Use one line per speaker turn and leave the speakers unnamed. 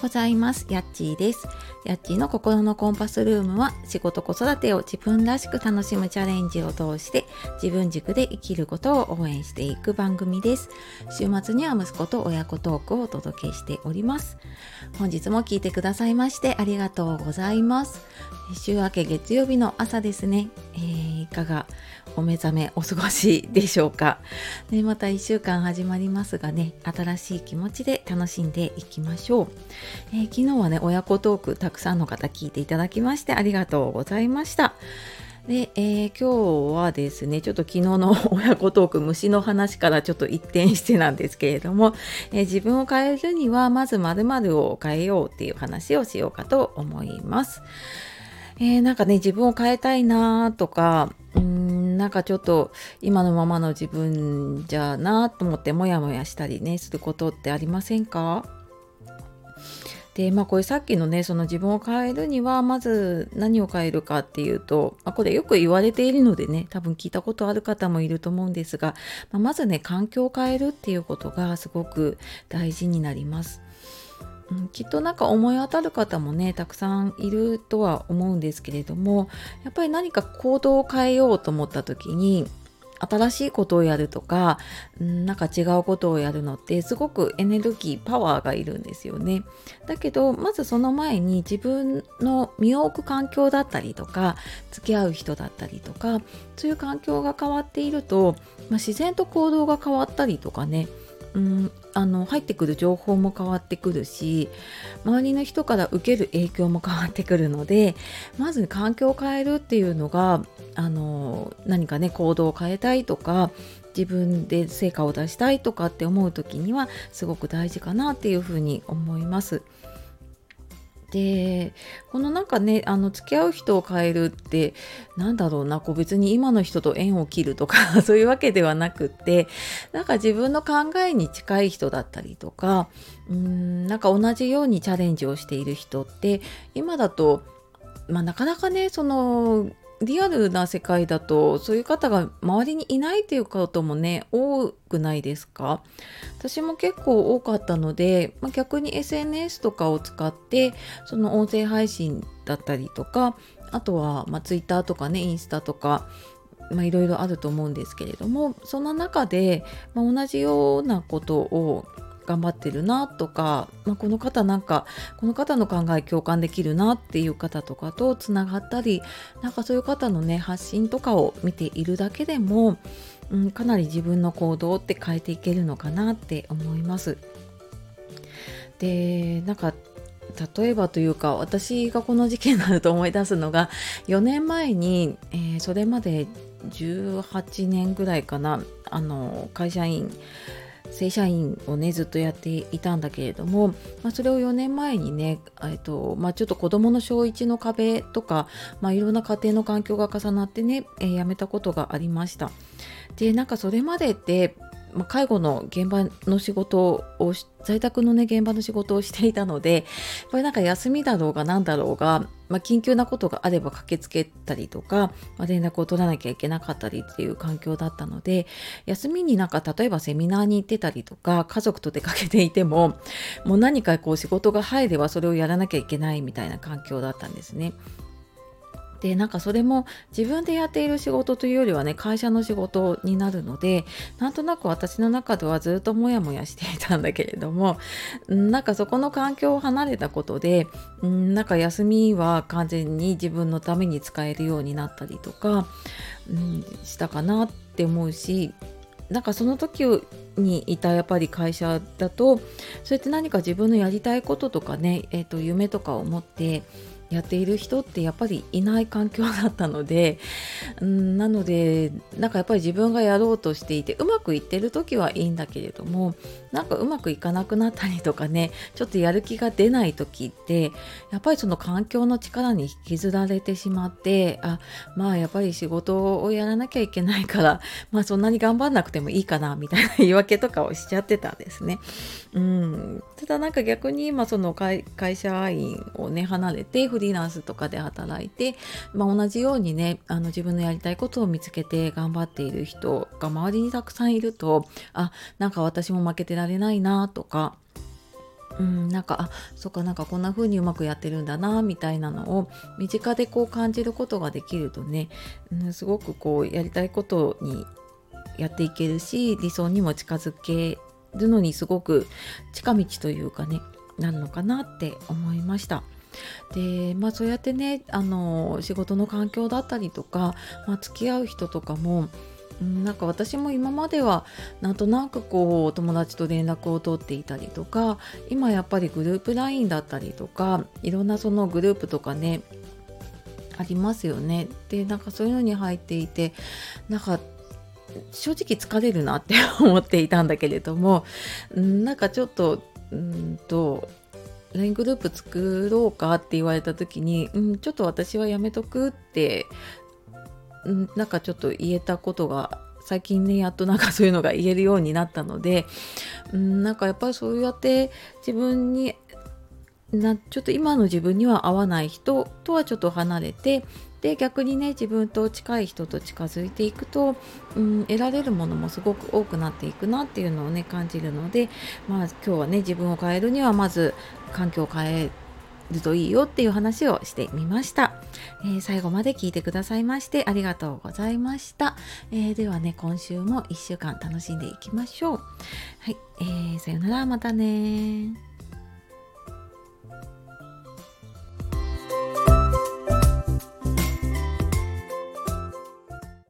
ございます。やっちーです。やっちーの心のコンパスルームは仕事子育てを自分らしく楽しむチャレンジを通して自分軸で生きることを応援していく番組です。週末には息子と親子トークをお届けしております。本日も聞いてくださいましてありがとうございます。週明け月曜日の朝ですね。えー、いかがお目覚めお過ごしでしょうか。でまた1週間始まりますがね、新しい気持ちで楽しんでいきましょう。えー、昨日はね、親子トークたくさんの方聞いていただきましてありがとうございました。で、えー、今日はですね、ちょっと昨日の 親子トーク、虫の話からちょっと一転してなんですけれども、えー、自分を変えるには、まず〇〇を変えようっていう話をしようかと思います。えー、なんかね、自分を変えたいなとか、うんなんかちょっと今のままの自分じゃなと思ってモヤモヤしたりねすることってありませんか？でまあこれさっきのねその自分を変えるにはまず何を変えるかっていうと、まあ、これよく言われているのでね多分聞いたことある方もいると思うんですが、まあ、まずね環境を変えるっていうことがすごく大事になります。うん、きっとなんか思い当たる方もねたくさんいるとは思うんですけれどもやっぱり何か行動を変えようと思った時に新しいことをやるとか、なんか違うことをやるのってすごくエネルギーパワーがいるんですよね。だけどまずその前に自分の身を置く環境だったりとか付き合う人だったりとかそういう環境が変わっていると、まあ、自然と行動が変わったりとかねうん、あの入ってくる情報も変わってくるし周りの人から受ける影響も変わってくるのでまず環境を変えるっていうのがあの何かね行動を変えたいとか自分で成果を出したいとかって思う時にはすごく大事かなっていうふうに思います。でこのなんかねあの付き合う人を変えるって何だろうなこう別に今の人と縁を切るとか そういうわけではなくってなんか自分の考えに近い人だったりとかうーんなんか同じようにチャレンジをしている人って今だとまあ、なかなかねそのリアルな世界だとそういう方が周りにいないっていうこともね多くないですか？私も結構多かったので、まあ、逆に SNS とかを使ってその音声配信だったりとかあとは、まあ、Twitter とかねインスタとか、いろいろあると思うんですけれどもそんな中で、まあ、同じようなことを頑張ってるなとか、まあ、この方なんかこの方の考え共感できるなっていう方とかとつながったりなんかそういう方のね発信とかを見ているだけでも、うん、かなり自分の行動って変えていけるのかなって思います。でなんか例えばというか私がこの事件になると思い出すのが4年前に、えー、それまで18年ぐらいかなあの会社員正社員をねずっとやっていたんだけれども、まあ、それを4年前にね、えっとまあ、ちょっと子どもの小1の壁とか、まあ、いろんな家庭の環境が重なってね、えー、辞めたことがありました。でなんかそれまでってまあ、介護の現場の仕事を在宅のね現場の仕事をしていたのでこれなんか休みだろうが何だろうが、まあ、緊急なことがあれば駆けつけたりとか、まあ、連絡を取らなきゃいけなかったりっていう環境だったので休みになんか例えばセミナーに行ってたりとか家族と出かけていてももう何かこう仕事が入ればそれをやらなきゃいけないみたいな環境だったんですね。でなんかそれも自分でやっている仕事というよりはね会社の仕事になるのでなんとなく私の中ではずっとモヤモヤしていたんだけれどもなんかそこの環境を離れたことでなんか休みは完全に自分のために使えるようになったりとか、したかなって思うしなんかその時にいたやっぱり会社だとそうやって何か自分のやりたいこととかね、えー、と夢とかを持ってやっている人ってやっぱりいない環境だったので、うん、なのでなんかやっぱり自分がやろうとしていてうまくいってる時はいいんだけれどもなんかうまくいかなくなったりとかね ちょっとやる気が出ない時ってやっぱりその環境の力に引きずられてしまってあまあやっぱり仕事をやらなきゃいけないから まあそんなに頑張んなくてもいいかなみたいな言い訳とかをしちゃってたんですね。うん、ただなんか逆に今その会社員をね離れてフリーランスとかで働いて、まあ、同じようにねあの自分のやりたいことを見つけて頑張っている人が周りにたくさんいるとあなんか私も負けてられないなとかうん、なんかあそっかなんかこんな風にうまくやってるんだなみたいなのを身近でこう感じることができるとね、うん、すごくこうやりたいことにやっていけるし理想にも近づけるのにすごく近道というかねなるのかなって思いました。でまあそうやってねあの仕事の環境だったりとか、まあ、付き合う人とかもなんか私も今まではなんとなくこう友達と連絡を取っていたりとか今やっぱりグループ LINE だったりとかいろんなそのグループとかねありますよね。でなんかそういうのに入っていてなんか正直疲れるなって 思っていたんだけれどもなんかちょっとうんと LINE グループ作ろうかって言われた時に、うん、ちょっと私はやめとくって、ん、なんかちょっと言えたことが最近ねやっとなんかそういうのが言えるようになったので、うん、なんかやっぱりそうやって自分になちょっと今の自分には合わない人とはちょっと離れてで逆にね自分と近い人と近づいていくと、うん、得られるものもすごく多くなっていくなっていうのをね感じるのでまあ今日はね自分を変えるにはまず環境を変えるといいよっていう話をしてみました、えー、最後まで聞いてくださいましてありがとうございました、えー、ではね今週も1週間楽しんでいきましょう。はい、えー、さよなら。またね